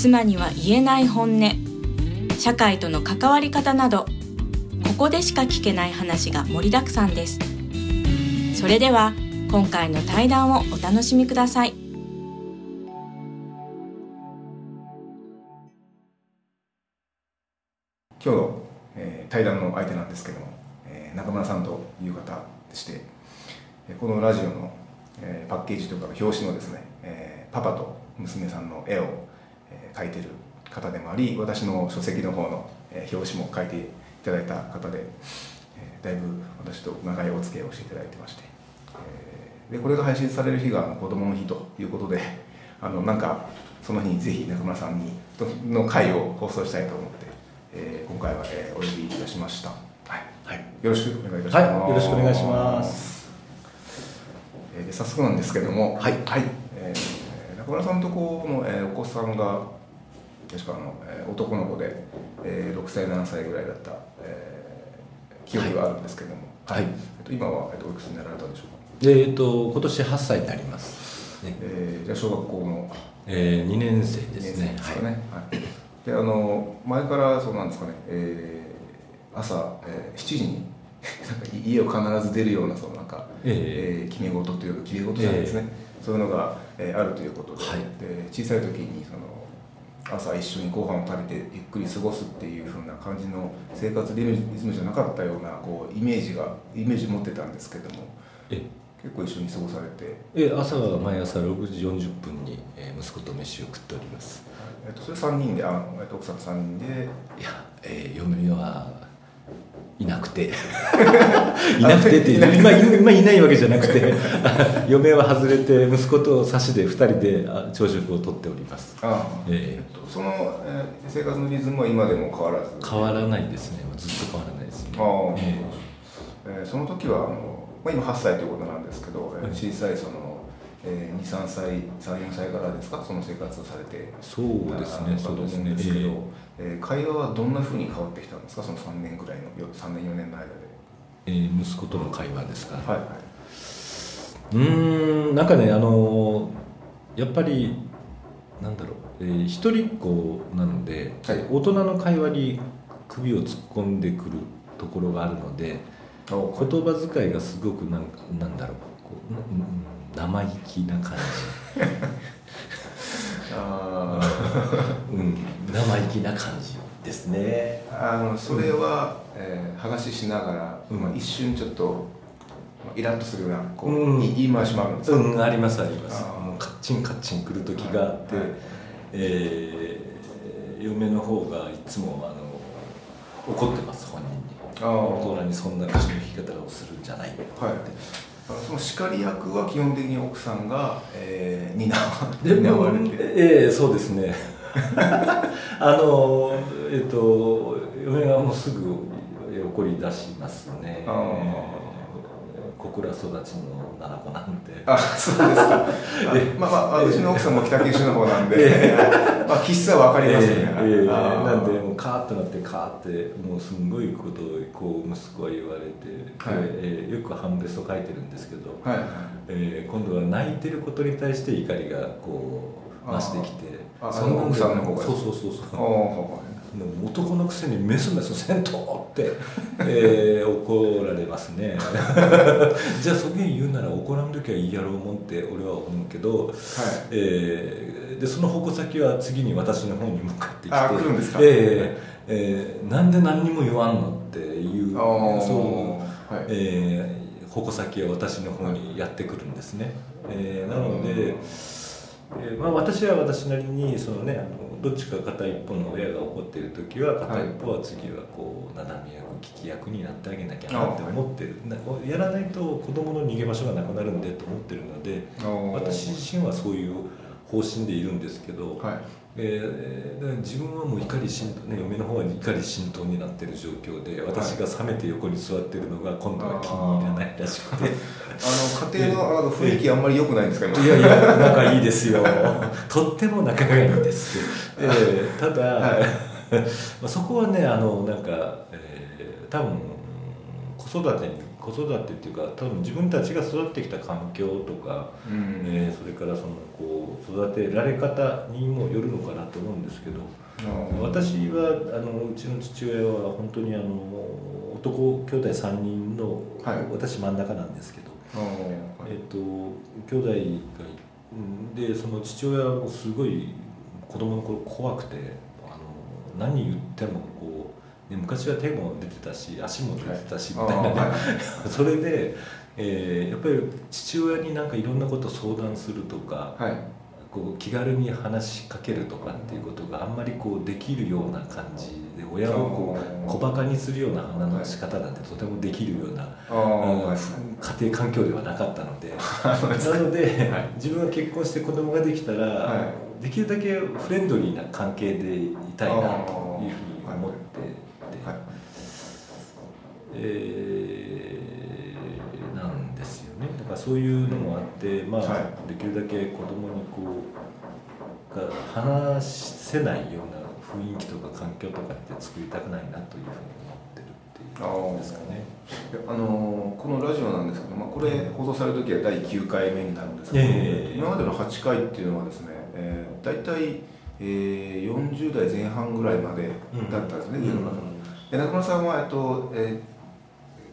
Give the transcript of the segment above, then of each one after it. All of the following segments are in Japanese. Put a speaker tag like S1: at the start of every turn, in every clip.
S1: 妻には言えない本音。社会との関わり方などここでしか聞けない話が盛りだくさんです。それでは今回の対談をお楽しみください。
S2: 今日の、えー対談の相手なんですけども、えー中村さんという方でしてこのラジオの、えーパッケージとか表紙のですね、えーパパと娘さんの絵を、えー描いてる方でもあり私の書籍の方の、えー表紙も描いていただいた方で、えーだいぶ私と長いお付き合いをしていただいてまして、えーでこれが配信される日が子供の日ということで あのなんかその日にぜひ中村さんにとの回を放送したいと思って、えー今回は、えーお呼びいたしました、はい。
S3: はい。
S2: よろしくお願いいたします、
S3: はい。よろしくお願いします。
S2: えーで早速なんですけども
S3: はい。
S2: えー中村さんとこの、えーお子さんが確かあの、えー男の子で、えー6歳7歳ぐらいだった、えー記憶があるんですけども、
S3: はい。
S2: えっと、今は、えっと、おいくつになられたんでしょうか？
S3: えっ、と今年8歳になります、ね。
S2: えーじゃあ小学校の
S3: えー、2年生で
S2: 2
S3: すね。
S2: ですかね、はい。であの前からそうなんですかね、えー朝、えー7時に なんか家を必ず出るようなそのなんか、
S3: え
S2: え。ー決め事というか決め事じゃないですね、そういうのが、えーあるということで,、
S3: はい。
S2: で小さい時にその朝一緒にご飯を食べてゆっくり過ごすっていう風な感じの生活リズムじゃなかったようなこうイメージがイメージ持ってたんですけども
S3: え？
S2: 結構一緒に過ごされて、
S3: え朝は毎朝6時40分に、えー息子と飯を食っております。
S2: えっとそれ3人であ、えっと奥さん3人で？
S3: いや、えー、嫁はいなくて。いなくてって今今いないわけじゃなくて。嫁は外れて息子と差しで2人であ朝食をとっております。
S2: あ
S3: え
S2: え。っと、その、えー生活のリズムは今でも変わらず？
S3: 変わらないですね。ずっと変わらないですね。
S2: ああ。
S3: え
S2: え。ーその時はあの、まあ、今8歳ということなんですけど、えー
S3: はい。
S2: 小さいその、えー、23歳34歳からですか？その生活をされて。
S3: そうですね
S2: あ
S3: そうですね。
S2: ですけど、
S3: え
S2: え。ー会話はどんなふうに変わってきたんですか？その3年ぐらいのよ3年4年の間で。
S3: えー息子との会話ですか、
S2: はいは
S3: うーんなんかねあのやっぱりなんだろう、えー一人っ子なので、
S2: はい。
S3: 大人の会話に首を突っ込んでくるところがあるので言葉遣いがすごくなんなんだろうこう、うんうん生意気な感
S2: あ
S3: じ、うん、生意気な感じですね。
S2: ーあのそれは、えー話しながら、
S3: うん。
S2: まあ、一瞬ちょっとまあイラッとするようなこう、
S3: うん。
S2: い言い回しもあるんですか、
S3: うんありますあります。もうカッチンカッチンくる時があって、
S2: はい。
S3: えー嫁の方がいつもあの怒ってます本人に。大人にそんな口の利き方をするんじゃない
S2: はい、あのその叱り役は基本的に奥さんが、えー、担われて
S3: ええそうですね。あのえっ、と嫁がもうすぐ怒り出しますね。小倉育ちの七子なんで。
S2: あそうですか。あまあまあうちの奥さんも北九州の方なんで、まあ気質は分かりますよね、
S3: なんでもうカーッとなってカーってもうすんごいことをこう息子は言われて、
S2: は
S3: ええよく半ベスト書いてるんですけど、
S2: はい
S3: ええ今度は泣いてることに対して怒りがこう増してきて
S2: あ
S3: そんなんで
S2: 奥さんの方が
S3: そうそうそうそう男のくせにメスメスせんとって、えー 怒られますね。じゃあそげん言うなら怒らん時はいいやろうもんって俺は思うけど、
S2: はい。
S3: えーでその矛先は次に私の方に向かってきて
S2: あ来るんですか？
S3: えーえーなんで何にも言わんのっていうそう、
S2: はい。
S3: えー矛先は私の方にやってくるんですね、えーなので、えーまあ、私は私なりにその、ね、あのどっちか片一方の親が怒っている時は片一方は次はこう斜め役聞き役になってあげなきゃなって思ってる、なやらないと子供の逃げ場所がなくなるんでと思ってるので私自身はそういう方針でいるんですけど、
S2: はい
S3: えー自分はもう怒り浸透、ね、嫁の方は怒り浸透になってる状況で私が冷めて横に座ってるのが今度は気に入らないらしくて。
S2: あの家庭のあの雰囲気あんまり良くないんですか今？
S3: いやいや仲いいですよ。とっても仲がいいんです、えーただ、
S2: はい。
S3: まあそこはねあのなんか、えー多分子育てに子育てっていうか多分自分たちが育ってきた環境とか、
S2: うん。
S3: えーそれからそのこう育てられ方にもよるのかなと思うんですけど
S2: あー
S3: 私はあのうちの父親は本当にあの男兄弟3人の、
S2: はい。
S3: 私真ん中なんですけど、えっと兄弟がでその父親もすごい子供の頃怖くてあの何言ってもこう、ね、昔は手も出てたし足も出てたしみたいな。ね、
S2: はい。
S3: それで、えーやっぱり父親になんかいろんなこと相談するとか、
S2: はい。
S3: こう気軽に話しかけるとかっていうことがあんまりこうできるような感じで親をこう小バカにするような話の仕方なんてとてもできるような、
S2: はい。
S3: 家庭環境ではなかったので。なので、
S2: はい。
S3: 自分が結婚して子供ができたら、
S2: は
S3: できるだけフレンドリーな関係でいたいなというふうにえーなんですよね。だからそういうのもあって、まあ、
S2: は
S3: できるだけ子供にこうが話せないような雰囲気とか環境とかって作りたくないなというふうに思ってるっていうですかね。
S2: あのーこのラジオなんですけど、まあ、これ放送される時は第9回目になるんですけど、
S3: ええ。
S2: 今までの8回っていうのはですね、えー、大体、えー、40代前半ぐらいまでだったんですね、上の方で。中村さんは、えっとえーち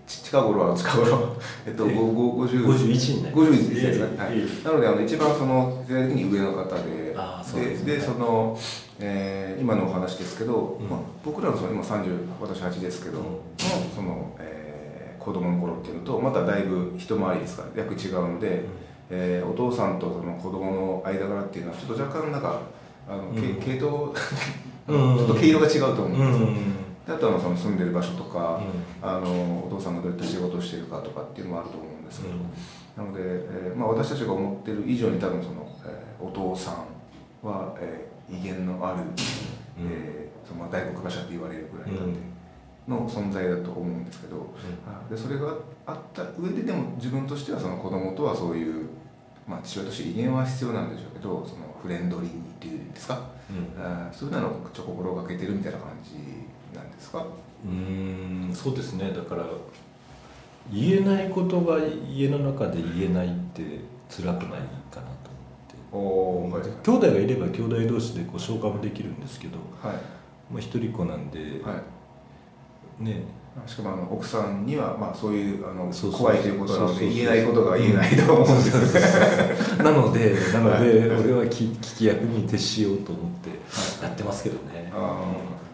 S2: 近頃は近頃、えっと、
S3: ええ
S2: ごご50
S3: 51になります。
S2: 51ですね、はい。
S3: ええ。
S2: なのであの一番その世代的に上の方で
S3: ああそうですね。
S2: でその、えー今のお話ですけど、
S3: うん。
S2: まあ、僕らのその今30私8ですけど、
S3: うん。
S2: のその、えー子供の頃っていうのとまただいぶ一回りですから約違うので、えーお父さんとその子供の間柄っていうのはちょっと若干なんかあの、け
S3: うん。
S2: 系統
S3: うん。
S2: ちょっと毛色が違うと思うんですよ、
S3: うん
S2: であとはその住んでる場所とか、
S3: う
S2: あのお父さんがどういった仕事をしてるかとかっていうのもあると思うんですけど、なので、えーまあ、私たちが思ってる以上に多分その、えーお父さんは、えー威厳のある、えーそのまあ大黒柱と言われるぐらいなんで、の存在だと思うんですけど、あでそれがあった上ででも自分としてはその子供とはそういう、まあ、父親として威厳は必要なんでしょうけどそのフレンドリーにっていうんですか、
S3: うん。
S2: あそういうのを心がけてるみたいな感じなんですか？
S3: うーんそうですね。だから言えないことが家の中で言えないって辛くないかなと
S2: お
S3: 思って、兄弟がいれば兄弟同士でこう消化もできるんですけど、
S2: はい。
S3: まあ、一人っ子なんで、
S2: はい。
S3: ね。
S2: しかもあの奥さんにはまあそういうあの怖いということなので言えないことが言えないと思うんです。
S3: なので なので、
S2: はい。
S3: 俺は聞聞き役に徹しようと思ってやってますけどね、
S2: あー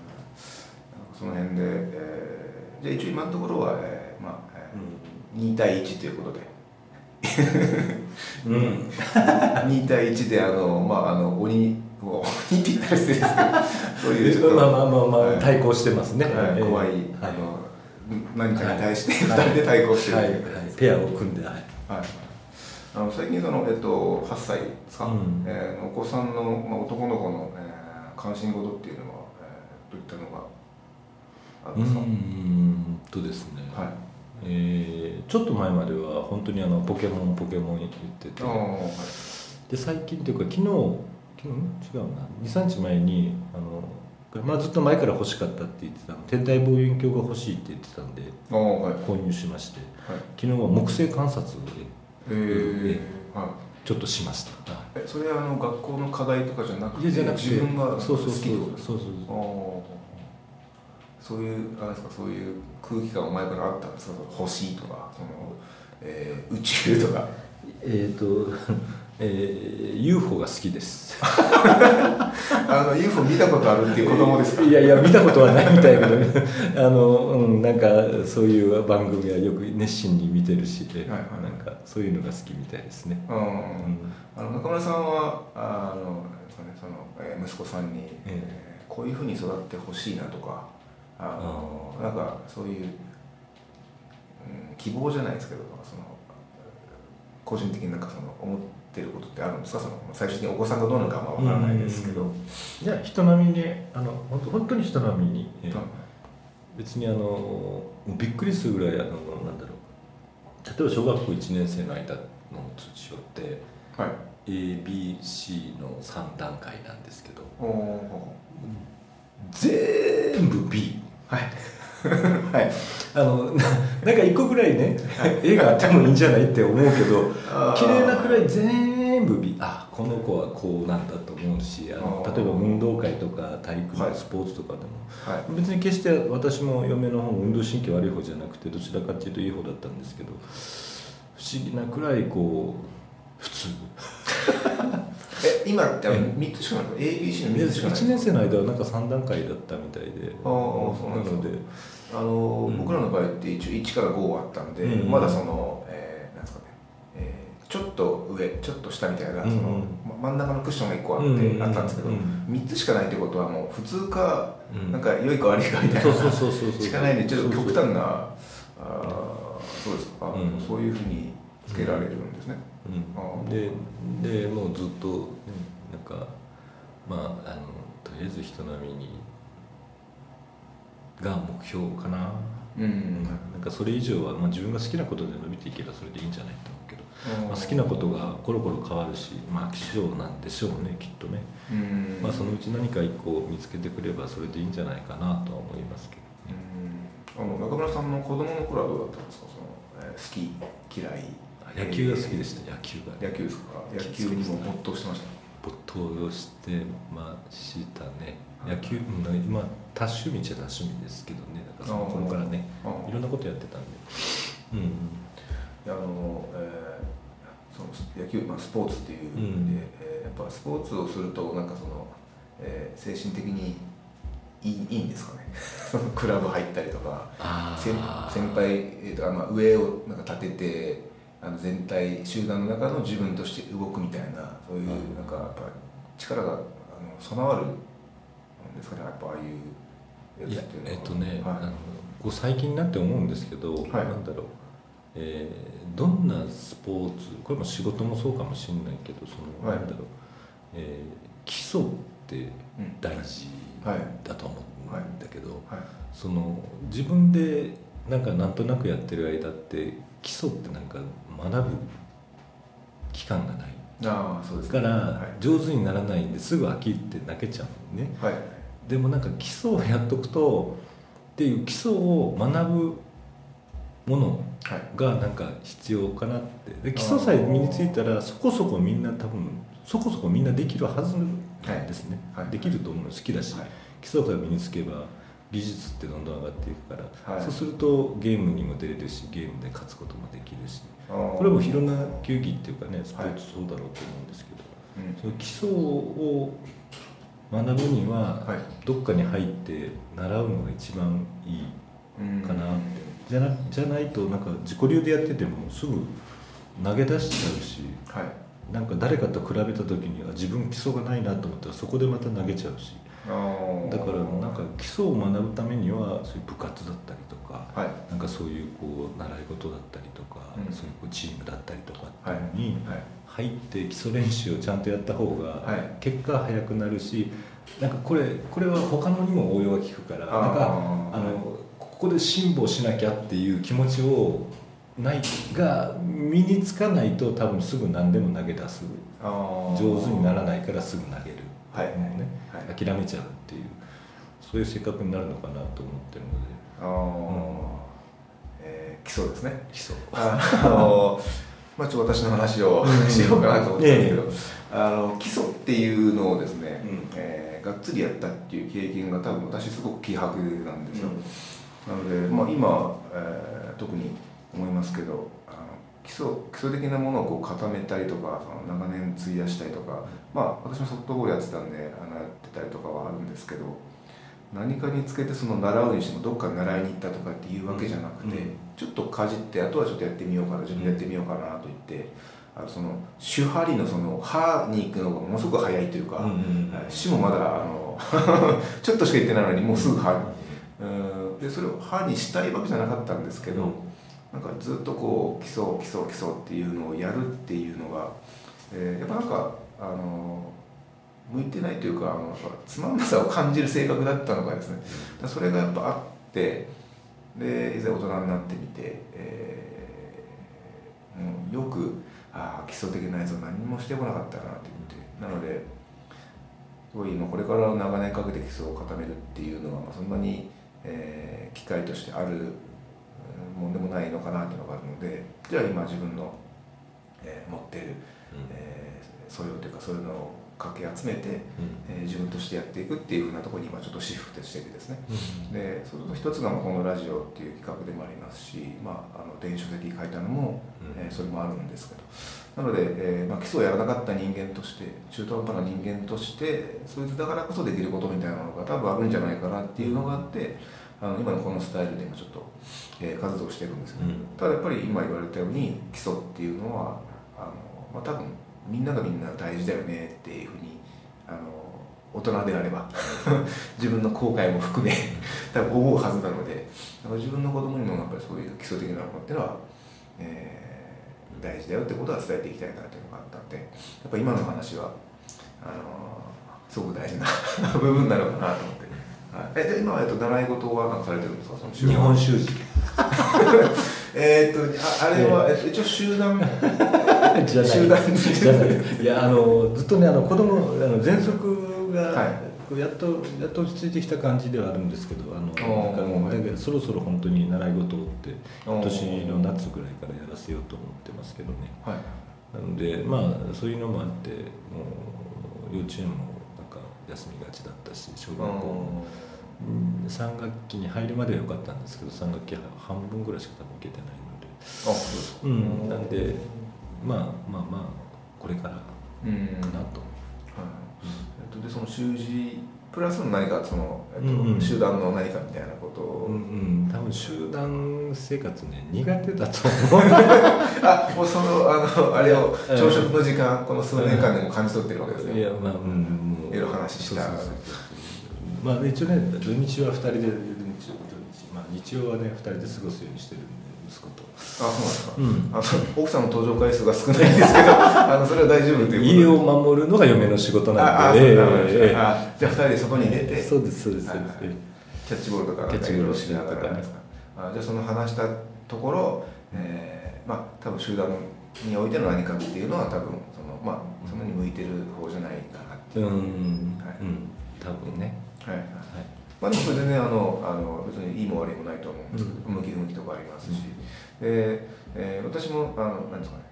S2: その辺で、えーじゃあ一応今のところは、えーまあえー2対1ということで。
S3: うん、うん
S2: 2対1であのまああの鬼を鬼って言ったら失礼ですけどそういうちょっと
S3: まあまあまあまあ、
S2: はい。
S3: 対抗してますね、
S2: はい
S3: えー
S2: 怖い、
S3: はい。
S2: あの何かに対して2人で対抗してる、
S3: はいはい、ペアを組んではい。
S2: はい、あの最近その、えっと、8歳ですか、
S3: うん。
S2: えーお子さんの、まあ、男の子の、えー関心事っていうのは、えーどういったのがあるんですか、
S3: うーん。とですね、
S2: はい。
S3: えーちょっと前までは本当にあのポケモンポケモン言ってて。
S2: はい。
S3: で最近というか昨日昨日？ん違うな。23日前にあの、まあ、ずっと前から欲しかったって言ってたの。天体望遠鏡が欲しいって言ってたんで
S2: はい。
S3: 購入しまして。
S2: はい。
S3: 昨日は木星観察で
S2: えーはい。
S3: ちょっとしました、は
S2: えそれはあの学校の課題とかじゃなく
S3: い、
S2: て
S3: じゃなくて
S2: 自分が好き
S3: そうそうそう。そうそう
S2: そういうあれですかそういう空気感が前からあったんですかその星とかその、えー宇宙とか。
S3: えっ、と、えー、UFO が好きです。
S2: あの UFO 見たことあるっていう子供ですか？
S3: いやいや見たことはないみたいだけどあの、うん、なんかそういう番組はよく熱心に見てるし、
S2: はいはい。
S3: なんかそういうのが好きみたいですね、
S2: うん。
S3: うん。
S2: あの中村さんはあのその、えー息子さんに、
S3: え。
S2: えーこういうふうに育ってほしいなとかあのなんかそういう、うん、希望じゃないですけどその個人的になんかその思ってることってあるんですか？その最終的にお子さんがどうなのかは分からないですけど、
S3: いや人並みにあの本当本当に人並みに、えー
S2: うん
S3: 別にあのびっくりするぐらいあのなんだろう。例えば小学校1年生の間の通知表って
S2: はい。
S3: ABC の3段階なんですけど。全部 B
S2: はい。はい。
S3: あのななんか一個ぐらいね絵があってもいいんじゃないって思うけど綺麗なくらい全部あこの子はこうなんだと思うしあの例えば運動会とか体育
S2: はい。
S3: のスポーツとかでも、
S2: はい。
S3: 別に決して私も嫁の方も運動神経悪い方じゃなくてどちらかっていうといい方だったんですけど不思議なくらいこう普通
S2: え今ってあの3つしかないの？ABC の3つしかない
S3: 1年生の間はなんか3段階だったみたいで。
S2: あーそうなんですか。
S3: ので。
S2: あの、
S3: うん。
S2: 僕らの場合って一応1から5あったんで、
S3: うん
S2: まだその、えーなんですかね、えーちょっと上ちょっと下みたいな、
S3: うんうん。
S2: そのま真ん中のクッションが1個あって、あったんですけど、
S3: うん
S2: 3つしかないってことはもう普通か、
S3: うん。
S2: なんか良いか悪いかみたいなしかないんでちょっと極端
S3: な
S2: そうですか、
S3: うん。
S2: そういうふうにつけられるんですね、
S3: うん、
S2: あ
S3: ででもうずっと、ね、なんかまああのとりあえず人並みにが目標かな、
S2: うん。
S3: なんかそれ以上は、まあ、自分が好きなことで伸びていけばそれでいいんじゃないと思うけど、
S2: うん。
S3: まあ、好きなことがコロコロ変わるしまあ気象なんでしょうねきっとね、
S2: うん。
S3: まあ、そのうち何か一個見つけてくればそれでいいんじゃないかなとは思いますけど
S2: うん。あの中村さんの子供の頃はどうだったんですか？その、えー好き嫌い
S3: 野球が好きでした野球が。
S2: 野球ですか？野球にも没頭してました。
S3: 没頭してましたね。
S2: はい
S3: 野球、うん今多趣味っちゃ多趣味ですけどね。なんかその頃からね。
S2: あ
S3: いろんなことやってたんで。うん
S2: あの、えーその野球、まあ、スポーツっていう意味で、
S3: うん
S2: えーやっぱスポーツをするとなんかその、えー精神的にいいいいんですかね。そのクラブ入ったりとか
S3: あ
S2: 先先輩、えーとあまあ、上をなんか立ててあの全体集団の中の自分として動くみたいなそういう
S3: うん
S2: なんかやっぱ力があの備わるんですかねやっぱああいう
S3: いや
S2: やつっていうのは。
S3: えっとね、
S2: はい。
S3: あのこう最近になって思うんですけど、
S2: はい。
S3: なんだろう、えーどんなスポーツこれも仕事もそうかもしれないけどその、
S2: はい。
S3: なんだろう、えー基礎って
S2: うん。
S3: 大事
S2: はい
S3: だと思うんだけど、
S2: はい。
S3: その自分でなんかなんとなくやってる間って基礎ってなんか学ぶ期間がない。
S2: ああそうです
S3: だから
S2: はい。
S3: 上手にならないんですぐ飽きって泣けちゃうのね。
S2: はい。
S3: でもなんか基礎をやっとくとっていう基礎を学ぶもの
S2: はい。
S3: がなんか必要かなって。で基礎さえ身についたらそこそこみんな多分そこそこみんなできるはずなんですね、
S2: はい。はい。
S3: できると思うの好きだし、
S2: はい。
S3: 基礎が身につけば技術ってどんどん上がっていくから、
S2: はい。
S3: そうするとゲームにも出れるしゲームで勝つこともできるし
S2: こ
S3: これもいろんな球技っていうかねスポーツそうだろうと思うんですけど、
S2: うん。
S3: その基礎を学ぶには
S2: はい。
S3: どっかに入って習うのが一番いい
S2: うん
S3: かなって、じゃなじゃないとなんか自己流でやっててもすぐ投げ出しちゃうし
S2: はい。
S3: なんか誰かと比べた時には自分基礎がないなと思ったらそこでまた投げちゃうしだからなんか基礎を学ぶためにはそういう部活だったりとか
S2: はい。
S3: なんかそういうこう習い事だったりとか、
S2: うん。
S3: そういうこうチームだったりとかって
S2: はい。
S3: いうのに
S2: はい。
S3: 入って基礎練習をちゃんとやった方が
S2: はい。
S3: 結果は早くなるしなんかこれこれは他のにも応用が効くからなんかあのここで辛抱しなきゃっていう気持ちをないが身につかないと多分すぐ何でも投げ出す。上手にならないからすぐ投げる、
S2: はい。
S3: ね。
S2: はい
S3: 諦めちゃうっていうそういう性格になるのかなと思ってるので。
S2: あー。えー基礎ですね。
S3: 基礎。
S2: ああの まあちょっと私の話をしようかなと思ってたんですけど、あの基礎っていうのをですね、
S3: うん。
S2: えーがっつりやったっていう経験が多分私すごく希薄なんですよ、なので、まあ、今、えー特に思いますけど基礎基礎的なものをこう固めたりとかその長年費やしたりとか、まあ、私もソフトボールやってたんであのやってたりとかはあるんですけど何かにつけてその習うにしてもどっか習いに行ったとかっていうわけじゃなくて、
S3: うん。
S2: ちょっとかじってあとはちょっとやってみようかな自分でやってみようかなと言って、あのその手張りのその歯に行くのがものすごく早いというか、
S3: うんうん
S2: もまだあの ちょっとしか行ってないのにもうすぐ歯に。うん。でそれを歯にしたいわけじゃなかったんですけど、なんかずっとこう基礎基礎基礎っていうのをやるっていうのが、えー、やっぱなんかあの向いてないというかあのつまんなさを感じる性格だったのがですねそれがやっぱあってでいざ大人になってみて、えー、もうよくああ基礎的なやつを何もしてこなかったなって言ってなのですごい今これから長年かけて基礎を固めるっていうのは、そんなに、えー、機会としてあるもんでもないのかなっていうのがあるのでじゃあ今自分の、えー、持ってる、うん、えー、素養というかそういうのをかけ集めて、うん、えー、自分としてやっていくっていうふうなところに今ちょっとシフトしててですね、うん、でそれと一つがこのラジオっていう企画でもありますし、まあ、あの電子書籍書いたのも、うん、えー、それもあるんですけど。なので、えーまあ、基礎をやらなかった人間として中途半端な人間としてそいつだからこそできることみたいなのが多分あるんじゃないかなっていうのがあってあの今のこのスタイルで今ちょっと、えー、活動してるんですけど、うん、ただやっぱり今言われたように基礎っていうのはあの、まあ、多分みんながみんな大事だよねっていうふうにあの大人であれば 自分の後悔も含め多分思うはずなのでだから自分の子供にもやっぱりそういう基礎的なものっていうのは、えー、大事だよってことは伝えていきたいなというのがあったんでやっぱ今の話はあのすごく大事な 部分なのかなと思って。はい、えで今、えっと、習い事は何かされてるんですかその
S3: 日本習字。
S2: えっとああれは、えっと、一応集団。
S3: じゃない。集団いい。やあのずっとねあの子供あの喘息が、はい、やっとやっと落ち着いてきた感じではあるんですけどあのだけどそろそろ本当に習い事って今年の夏ぐらいからやらせようと思ってますけどね、はい、なのでまあそういうのもあってもう幼稚園もなんか休みがちだったし小学校も。3学期に入るまでは良かったんですけど3学期半分ぐらいしか多分受けてないので。あそうですか、うん、なんでまあまあまあこれからかなと、うん。はい。
S2: えっと、でその習字プラスの何かその、えっと、うんうん、集団の何かみたいなことを、うんう
S3: ん、多分集団生活ね苦手だと思う。
S2: あもうそのあのあれを朝食の時間、この数年間でも感じ取ってるわけですねいやまあうん。いろいろ話した
S3: まあ一応ね土日は2人で土日、まあ、日曜はね2人で過ごすようにしてるんで息子と。
S2: あそうなんですか、うん、あの奥さんの登場回数が少ないんですけどあのそれは大丈夫という
S3: 家を守るのが嫁の仕事なんで。ああ、
S2: えー、あじゃあ2人で外に出て
S3: そうですそうです、はいはい、
S2: キャッチボールとかキャッチボールしながらですかあじゃあその話したところ、えー、まあ多分集団においての何かっていうのは多分そのまあそんなに向いてる方じゃないかなう、うん、はい、うん、
S3: 多分ね。はいはい。
S2: まあ、でもそれ全然あのあの別にいいも悪いもないと思うんですけど、うん、向き不向きとかありますし、うん、でえー、私もあのなんですかね、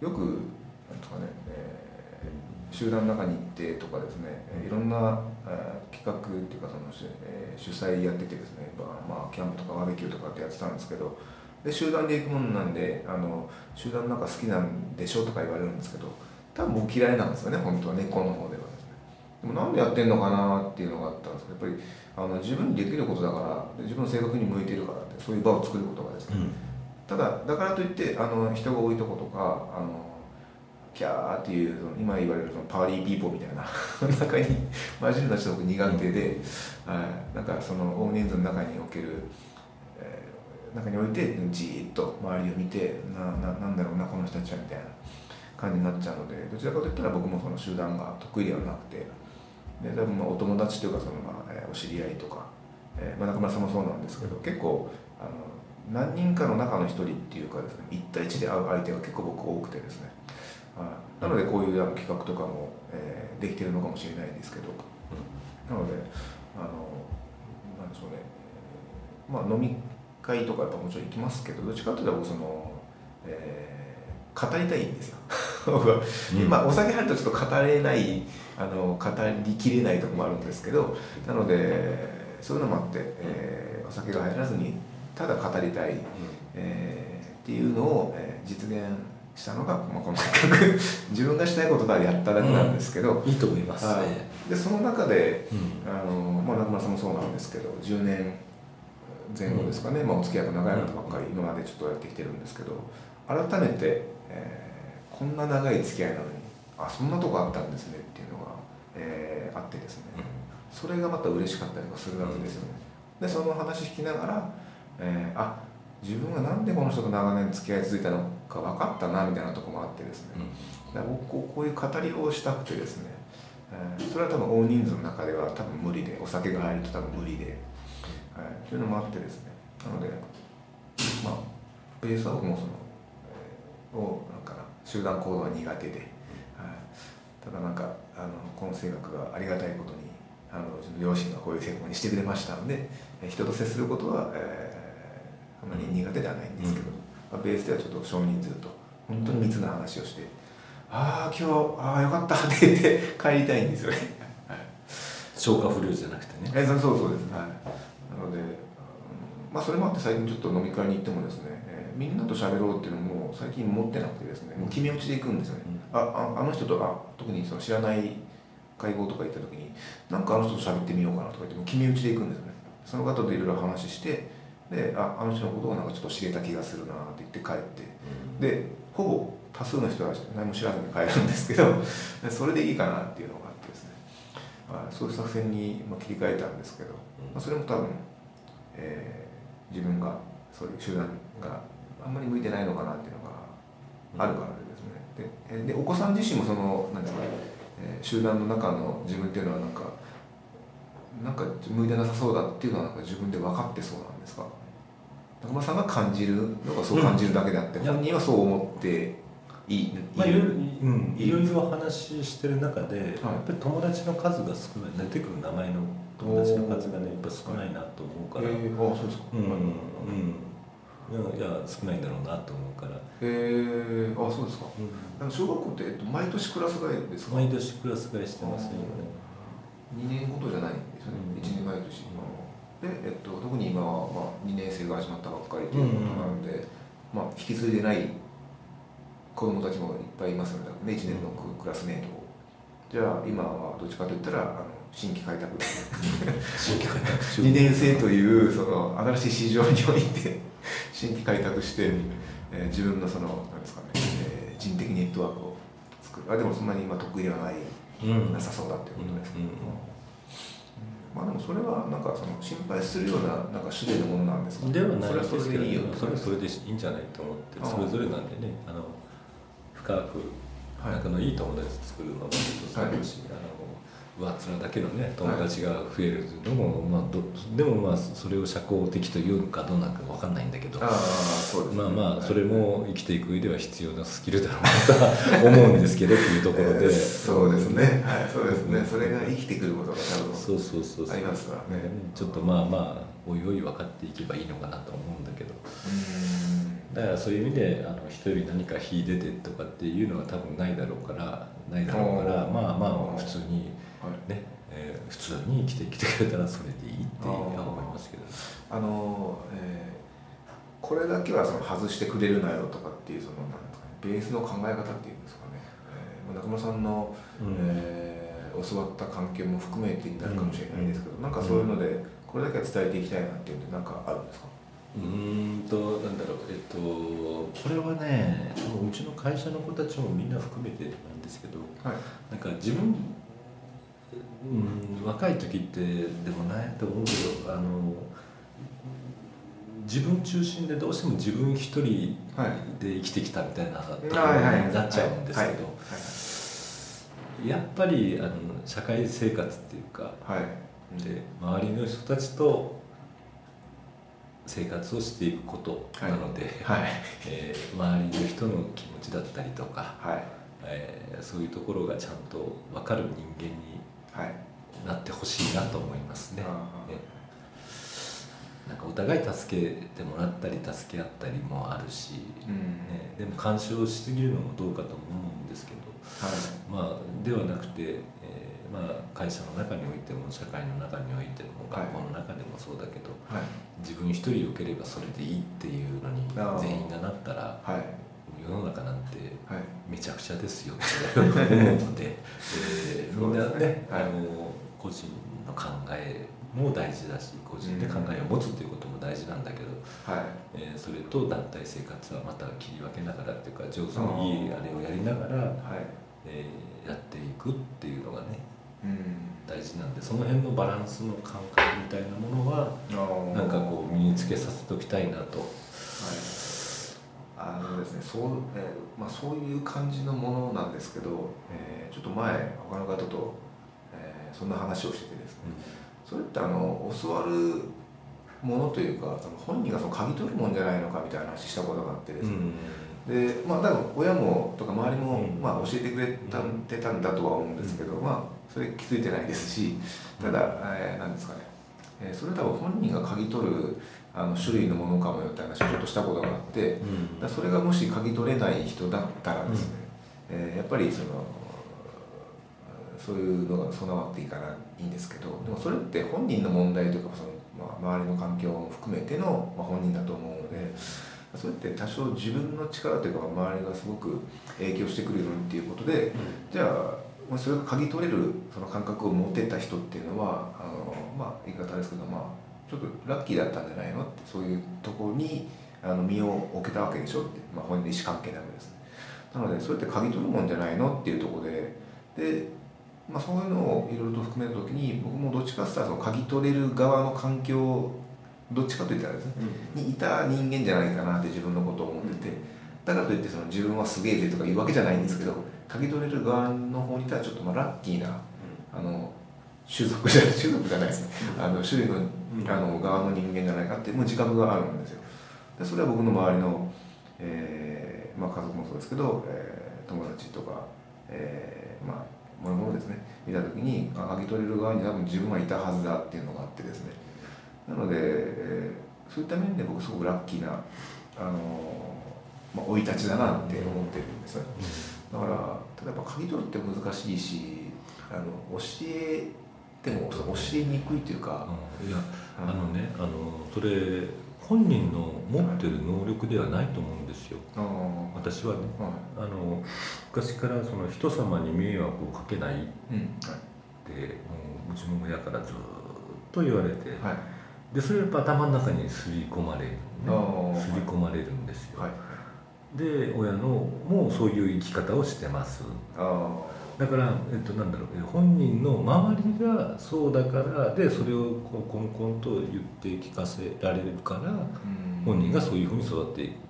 S2: えー、よくなんですかね、えー、集団の中に行ってとかですねいろんな、えー、企画っていうかその、えー、主催やっててですね、まあ、まあ、キャンプとかバーベキューとかってやってたんですけどで集団で行くものなんであの集団の中好きなんでしょとか言われるんですけど多分僕嫌いなんですよね本当は根っこの方では。でもなんでやってんのかなっていうのがあったんですけどやっぱりあの自分にできることだから自分の性格に向いてるからってそういう場を作ることがですね、うん、ただだからといってあの人が多いとことかあのキャーっていう今言われるその party people みたいな 中に混じるのはちょっと苦手で、うん、なんかその大人数の中における、えー、中においてじーっと周りを見てなななんだろうなこの人たちはみたいな感じになっちゃうのでどちらかといったら僕もその集団が得意ではなくて。で多分まあお友達というかそのまあ、えー、お知り合いとか、えーまあ、中村さんもそうなんですけど結構あの何人かの中の一人っていうかですね1対1で会う相手が結構僕多くてですね。あなのでこういうあの企画とかも、えー、できてるのかもしれないですけど、なのであのなんでしょうね、まあ、飲み会とかやっぱもちろん行きますけどどっちかというと僕その、えー、語りたいんですよ。うん、まあお酒入るとちょっと語れないあの語りきれないとこもあるんですけどなのでそういうのもあって、えー、お酒が入らずにただ語りたい、えー、っていうのを、えー、実現したのが、まあ、この企画。自分がしたいことからやっただけなんですけど、
S3: うん、いいと思います、ね、
S2: でその中で、うん、あのまあ、中村さんもそうなんですけど10年前後ですかね、うん、まあ、お付き合いが長い方ばっかり今までちょっとやってきてるんですけど改めて、えー、こんな長い付き合いなのにあそんなとこあったんですねっていうのが、えー、あってですね、それがまた嬉しかったりとかするわけですよね。でその話聞きながら、えー、あ自分がなんでこの人と長年付き合い続いたのか分かったなみたいなところもあってですね、だから僕こういう語りをしたくてですね、えーそれは多分大人数の中では多分無理でお酒が入ると多分無理で、はい、というのもあってですね。なのでまあベースは僕もその、えーをなんかな集団行動は苦手で、はい、ただなんかあのこの性格がありがたいことにあの両親がこういう成功にしてくれましたのでえー人と接することは、えーあまり苦手ではないんですけど、まあ、ベースではちょっと少人数と本当に密な話をして「ああ今日ああよかった」って言って帰りたいんですよね。はい。
S3: 消化不良じゃなくてね。
S2: えそうそうそうです、はい、なので、うんまあ、それもあって最近ちょっと飲み会に行ってもですね、えーみんなと喋ろうっていうのも最近持ってなくてですねもう決め打ちで行くんですよね、あああの人とあ特にその知らない会合とか行った時になんかあの人と喋ってみようかなとか言ってもう決め打ちで行くんですよね。その方といろいろ話してでああの人のことをなんかちょっと知れた気がするなって言って帰って。でほぼ多数の人は何も知らずに帰るんですけどで それでいいかなっていうのがあってですね、まあ、そういう作戦にまあ切り替えたんですけど、まあ、それも多分、えー自分がそういう集団があんまり向いてないのかなっていうのがあるからでですね。でお子さん自身もそのなんですか、えー集団の中の自分っていうのはなんかなんか向いてなさそうだっていうのはなんか自分で分かってそうなんですか？中村さんが感じるのがそう感じるだけであって、
S3: うん
S2: 本人はそう思っていい,、
S3: まあ、いろいろ、うん、
S2: いい。
S3: いろいろ話してる中で、やっぱり友達の数が少ない。出てくる名前の友達の数がねやっぱ少ないなと思うから、
S2: えー、あそうですか、
S3: うん。うん。いや少ないんだろうなと思うから、
S2: えー、あそうですか。あの小学校って、えっと、毎年クラス替えですか？
S3: 毎年クラス替えしてますね
S2: 2年ごとじゃないんですよね、
S3: うん。
S2: 1年毎年。で、えっと、特に今は、まあ、2年生が始まったばっかりということなので、まあ、引き継いでない子供たちもいっぱいいますので、ね、1年のククラスメートをじゃあ今はどっちかといったらあの新規開拓で
S3: 新規開拓
S2: 2年生というその新しい市場において新規開拓して、えー自分のそのなんですかね、えー人的ネットワークを作る。あでもそんなに今得意ではない、
S3: うん。
S2: なさそうだっていうことですけど、
S3: うんうん。
S2: まあでもそれはなんかその心配するようななんか種類のものなんですか？
S3: ではないですけど
S2: それでいいよ
S3: それはそれでいいんじゃないと思ってそれぞれなんでね。あの深く
S2: はい。
S3: 仲のいい友達作るのも一つあるし、あの上っ面だけのね友達が増えるのも、まあどでもまあそれを社交的というのかどうなのか分かんないんだけど
S2: ね。
S3: まあまあそれも生きていく上では必要なスキルだろうなとは思うんですけどっていうところで、
S2: え ーそうですね。はいそうですね。それが生きてくることが多分
S3: そうそうそうそう。
S2: ありますからね。
S3: ちょっとまあまあおいおい分かっていけばいいのかなと思うんだけど。
S2: う
S3: だからそういう意味であの人より何か秀でてとかっていうのは多分ないだろうからないだろうからまあまあ普通に
S2: ーんはい。
S3: ね、えー普通に生きてきてくれたらそれでいいって思いますけど
S2: あの、えーこれだけはその外してくれるなよとかっていうそのなんですかねベースの考え方っていうんですかね、えー中村さんの、
S3: うん。
S2: えー教わった関係も含めてになるかもしれないですけど、なんかそういうのでこれだけは伝えていきたいなっていうんでなんかあるんですか？
S3: うーんとえっとこれはねうちの会社の子たちもみんな含めてなんですけど
S2: はい。
S3: なんか自分、うん、若い時ってでもないと思うけどあの自分中心でどうしても自分一人
S2: はい。
S3: で生きてきたみたいなところになっちゃうんですけどやっぱりあの社会生活っていうか
S2: はいはい。
S3: で周りの人たちと生活をしていくことなので、
S2: はい。
S3: えー周りの人の気持ちだったりとか、
S2: はい。
S3: えーそういうところがちゃんと分かる人間に
S2: はい。
S3: なってほしいなと思いますね。ねなんかお互い助けてもらったり助け合ったりもあるし、
S2: うん。
S3: ね、でも干渉しすぎるのもどうかと思うんですけど、
S2: はい。
S3: まあ、ではなくて、えーまあ、会社の中においても社会の中においても
S2: はい
S3: 学校の中でもそうだけど、
S2: はい。
S3: 自分一人良ければそれでいいっていうのに全員がなったら
S2: はい。
S3: 世の中なんて
S2: はい。
S3: めちゃくちゃですよって思うので、えーみんな
S2: ね
S3: あの個人の考えも大事だし個人で考えを持つということも大事なんだけど、
S2: はい。
S3: えーそれと団体生活はまた切り分けながらっていうか上手にいいあれをやりながら、
S2: はい。
S3: えーやっていくっていうのがね
S2: うん
S3: 大事なんでその辺のバランスの感覚みたいなものはなんかこう身につけさせておきたいなと。
S2: あのですねそう,、えーまあ、そういう感じのものなんですけど、えーちょっと前他の方と、えーそんな話をしててですね。それってあの教わるものというか本人がその嗅ぎ取るもんじゃないのかみたいな話したことがあってですね、でまあ多分親もとか周りも、
S3: うん。
S2: まあ、教えてくれたん。てたんだとは思うんですけど、まあそれ気づいてないですしただ、えーなんですかね、えーそれ多分本人が嗅ぎ取るあの種類のものかもよって話をちょっとしたことがあって、
S3: うん。
S2: だそれがもし嗅ぎ取れない人だったらですね、えーやっぱりそのそういうのが備わっていかないいんですけどでもそれって本人の問題というかその、まあ、周りの環境も含めての、まあ、本人だと思うのでそれって多少自分の力というか周りがすごく影響してくれるっていうことでじゃあまあそれが嗅ぎ取れるその感覚を持てた人っていうのはあの、まあ、言い方ですけど、まあ、ちょっとラッキーだったんじゃないのってそういうところにあの身を置けたわけでしょって、まあ、本人の意思関係なわけです。ねなのでそれって嗅ぎ取るもんじゃないのっていうところでで、まあ、そういうのをいろいろと含めた時に僕もどっちかって言ったらその嗅ぎ取れる側の環境どっちかといったらですねにいた人間じゃないかなって自分のことを思ってて、だからといってその自分はすげえぜとか言うわけじゃないんですけど嗅ぎ取れる側の方にいたらちょっとまあラッキーなあの種族じゃない 種族じゃないですね。あの種類のあの側の人間じゃないかってもう自覚があるんですよ。でそれは僕の周りの、えーまあ、家族もそうですけど、えー友達とか、えーまあもろもろですね。見た時にあ嗅ぎ取れる側に多分自分はいたはずだっていうのがあってですね。なので、えーそういった面で僕すごくラッキーなあのまあ、生い立ちだなって思ってるんですだからただやっぱ嗅ぎ取るって難しいしあの教えても教えにくいというか、
S3: いやあのねあのそれ本人の持ってる能力ではないと思うんですよ。
S2: あの
S3: 私はね。
S2: は
S3: あの昔からその人様に迷惑をかけないっ
S2: い、うん。
S3: てもううちの親からずっと言われて、
S2: はい。
S3: でそれやっぱ頭の中にすり込まれる、ね。すり込まれるんですよ、
S2: はい
S3: で親のもそういう生き方をしてます。
S2: あ
S3: だから、えっと、なんだろうえ本人の周りがそうだからでそれをこうコンコンと言って聞かせられるから
S2: あ、うん
S3: 本人がそういうふうに育っていく。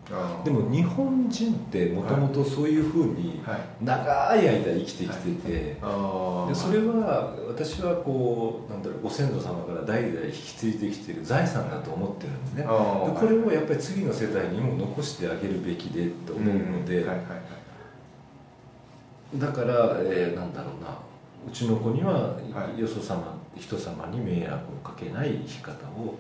S3: でも日本人ってもともとそういうふうに
S2: はい。
S3: 長い間生きてきてて、
S2: あ
S3: でそれは私はこうなんだろうご先祖様から代々引き継いできてる財産だと思ってるんですねでこれをやっぱり次の世代にも残してあげるべきでと思うので、
S2: んはい。はい。はい。
S3: だから、えーなんだろうな。うちの子には、
S2: はい。
S3: よそ様人様に迷惑をかけない生き方を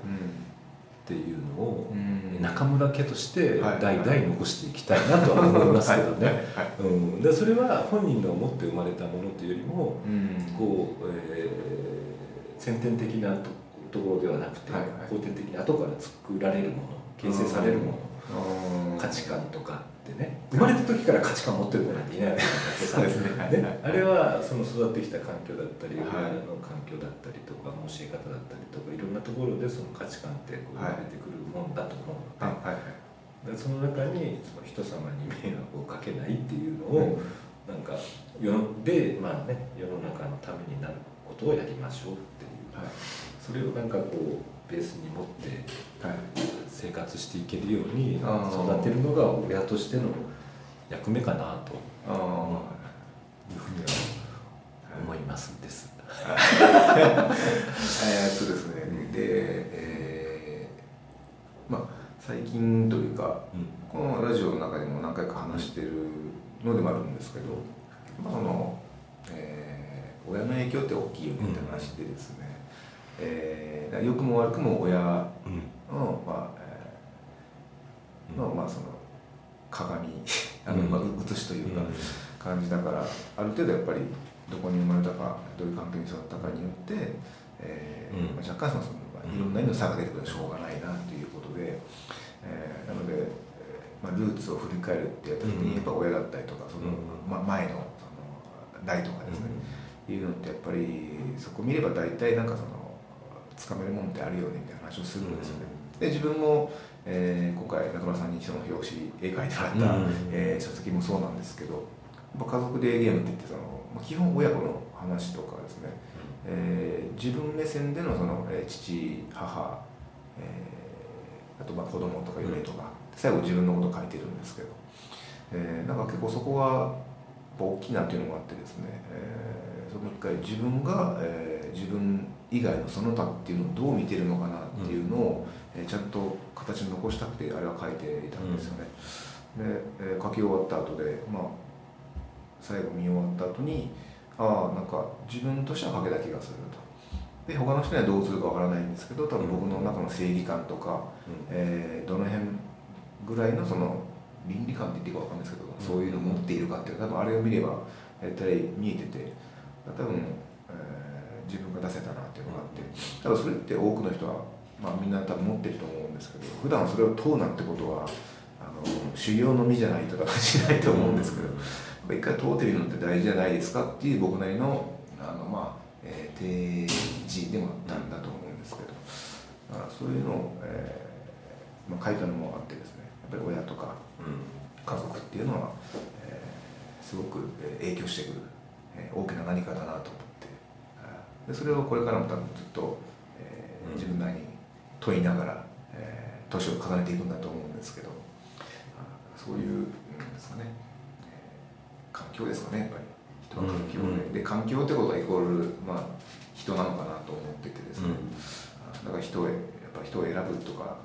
S3: っていうのを、
S2: うん。
S3: 中村家として
S2: はい。
S3: 代々残していきたいなとは思いますけどね、うん、でそれは本人の持って生まれたものというよりも
S2: うん。
S3: こう、えー先天的なとところではなくて、後天的に後から作られるもの形成されるもの、価値観とかってね生まれた時から価値観持ってる子なんていないわけ
S2: ですね。はい
S3: ね
S2: はい。
S3: あれはその育ってきた環境だったり
S2: はい。
S3: 親の環境だったりとか教え方だったりとかいろんなところでその価値観ってこう生まれてくるもんだと思うので,、
S2: はいはい
S3: でその中にその人様に迷惑をかけないっていうのを、なんか世のでまあね世の中のためになることをやりましょうっていう、
S2: はい。
S3: それをなんかこうベースに持って
S2: はい
S3: 生活していけるように育てるのが親としての役目かなと
S2: あ
S3: いうふうには思いますです。
S2: ーえーっとですね。でえーまあ最近というか
S3: うん。
S2: このラジオの中でも何回か話してるのでもあるんですけど、まあそのえー親の影響って大きいよねって話でですね、えー良くも悪くも親の、
S3: うん。
S2: まあえーのまあその鏡 あの、
S3: うん。
S2: まあ、写しというか感じだからある程度やっぱりどこに生まれたかどういう環境に育ったかによって、えー
S3: うん。
S2: まあ、若干そのいろんな意味の差が出てくるのはしょうがないなということで、えーなので、えーまあ、ルーツを振り返るってやった時にやっぱ親だったりとかその、
S3: うん。
S2: まあ、前のその代とかですね、いうのってやっぱりそこ見れば大体なんかそのつかめるもんってあるよねみたいな話をするんですよね。で自分も、えー今回中村さんにその表紙絵描いてもらった、
S3: うん。
S2: えー書籍もそうなんですけど家族でゲームって言ってその、まあ、基本親子の話とかですね、えー自分目線でのその、えー父母、えーあとまあ子供とか嫁とか、最後自分のこと書いてるんですけど、えー、なんか結構そこが大きなっていうのがあってですね、えー、その一回自分が、えー、自分以外のその他っていうのをどう見てるのかなっていうのを、うん、えー、ちゃんと形に残したくてあれは書いていたんですよね。うん、で、えー、書き終わった後で、まあ、最後見終わった後にああなんか自分としては書けた気がすると。で他の人にはどうするかわからないんですけど多分僕の中の正義感とか、うん、えー、どの辺ぐらいのその倫理観って言っていいか分かんないですけど、うん、そういうのを持っているかっていう多分あれを見れば大体見えてて多分、えー、自分が出せたなっていうのがあって多分それって多くの人は、まあ、みんな多分持ってると思うんですけど普段それを問うなんてことはあの修行の身じゃないとかしないと思うんですけど、うん、一回問うてみるのって大事じゃないですかっていう僕なりのあのまあえー、提示でもあったんだと思うんですけど、まあ、そういうのを、えーまあ、書いたのもあってですねやっぱり親とか家族っていうのは、えー、すごく影響してくる、えー、大きな何かだなと。思ってでそれをこれからも多分ずっと、えー、自分なりに問いながら、えー、年を重ねていくんだと思うんですけどそういうですかね、えー、環境ですかねやっぱり。人の環境で,、で環境ってことはイコール、まあ、人なのかなと思っててですね、だから人をやっぱ人を選ぶとか、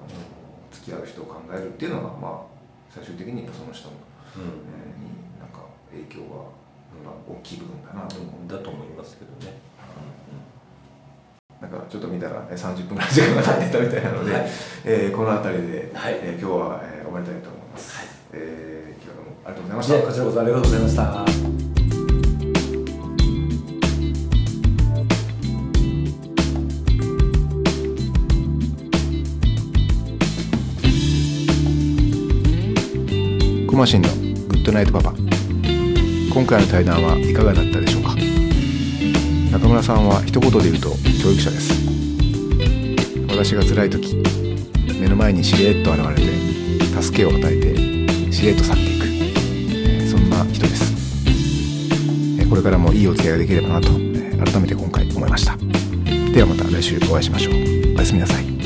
S2: 付き合う人を考えるっていうのが、まあ、最終的にその人の、えー、になんか影響が、まあ、大きい部分だなと思
S3: う、だと思いますけど。ね。
S2: なんかちょっと見たら30分ぐらい時間が経ってたみたいなので、はい、えー、この辺りで、はい、えー、今日は、えー、終わりたいと思います。はい、えー、今日もありがとうございました。
S3: こちらこそありがとうございました。
S2: マシンのグッドナイトパパ今回の対談はいかがだったでしょうか？中村さんは一言で言うと教育者です。私が辛い時目の前にしれっと現れて助けを与えてしれっと去っていく、えそんな人です、これからもいいお付き合いができればなと、え改めて今回思いました。ではまた来週お会いしましょう。おやすみなさい。